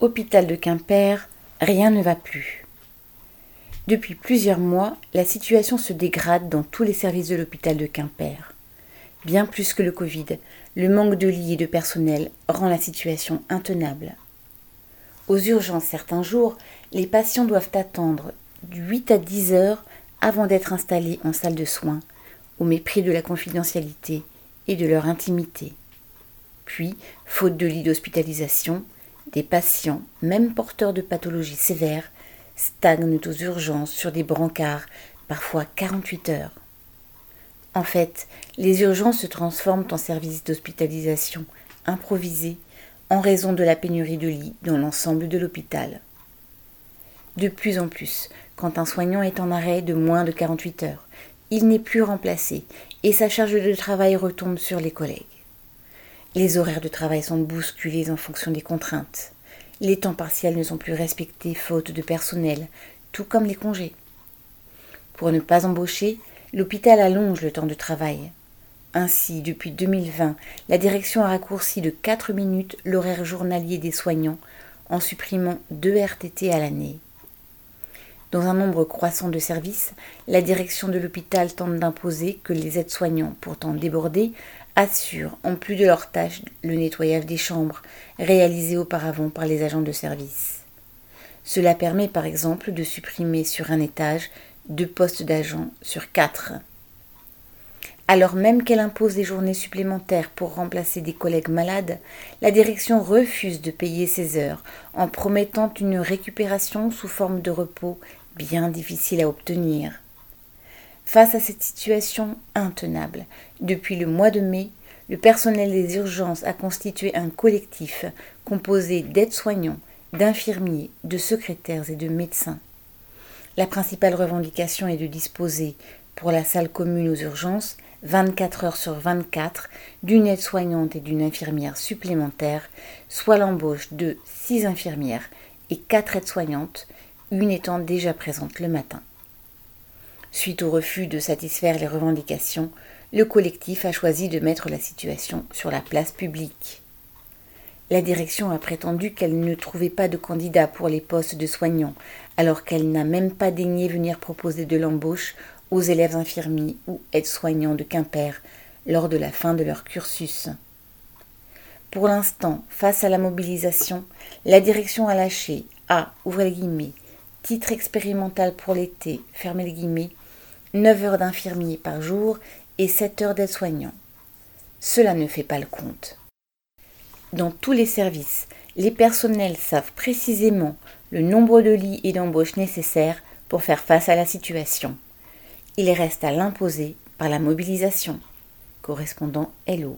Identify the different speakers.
Speaker 1: Hôpital de Quimper, rien ne va plus. Depuis plusieurs mois, la situation se dégrade dans tous les services de l'hôpital de Quimper. Bien plus que le Covid, le manque de lits et de personnel rend la situation intenable. Aux urgences certains jours, les patients doivent attendre 8 à 10 heures avant d'être installés en salle de soins, au mépris de la confidentialité et de leur intimité. Puis, faute de lits d'hospitalisation, des patients, même porteurs de pathologies sévères, stagnent aux urgences sur des brancards, parfois 48 heures. En fait, les urgences se transforment en services d'hospitalisation improvisés en raison de la pénurie de lits dans l'ensemble de l'hôpital. De plus en plus, quand un soignant est en arrêt de moins de 48 heures, il n'est plus remplacé et sa charge de travail retombe sur les collègues. Les horaires de travail sont bousculés en fonction des contraintes. Les temps partiels ne sont plus respectés faute de personnel, tout comme les congés. Pour ne pas embaucher, l'hôpital allonge le temps de travail. Ainsi, depuis 2020, la direction a raccourci de 4 minutes l'horaire journalier des soignants en supprimant deux RTT à l'année. Dans un nombre croissant de services, la direction de l'hôpital tente d'imposer que les aides-soignants, pourtant débordés, assurent, en plus de leurs tâches, le nettoyage des chambres, réalisé auparavant par les agents de service. Cela permet par exemple de supprimer sur un étage deux postes d'agents sur quatre. Alors même qu'elle impose des journées supplémentaires pour remplacer des collègues malades, la direction refuse de payer ces heures en promettant une récupération sous forme de repos bien difficile à obtenir. Face à cette situation intenable, depuis le mois de mai, le personnel des urgences a constitué un collectif composé d'aides-soignants, d'infirmiers, de secrétaires et de médecins. La principale revendication est de disposer, pour la salle commune aux urgences, 24 heures sur 24, d'une aide-soignante et d'une infirmière supplémentaire, soit l'embauche de 6 infirmières et 4 aides-soignantes, une étant déjà présente le matin. Suite au refus de satisfaire les revendications, le collectif a choisi de mettre la situation sur la place publique. La direction a prétendu qu'elle ne trouvait pas de candidat pour les postes de soignants, alors qu'elle n'a même pas daigné venir proposer de l'embauche aux élèves infirmiers ou aides-soignants de Quimper lors de la fin de leur cursus. Pour l'instant, face à la mobilisation, la direction a lâché, à, titre expérimental pour l'été, fermez les guillemets, 9 heures d'infirmiers par jour et 7 heures d'aide-soignant. Cela ne fait pas le compte. Dans tous les services, les personnels savent précisément le nombre de lits et d'embauches nécessaires pour faire face à la situation. Il reste à l'imposer par la mobilisation. Correspondant Hello.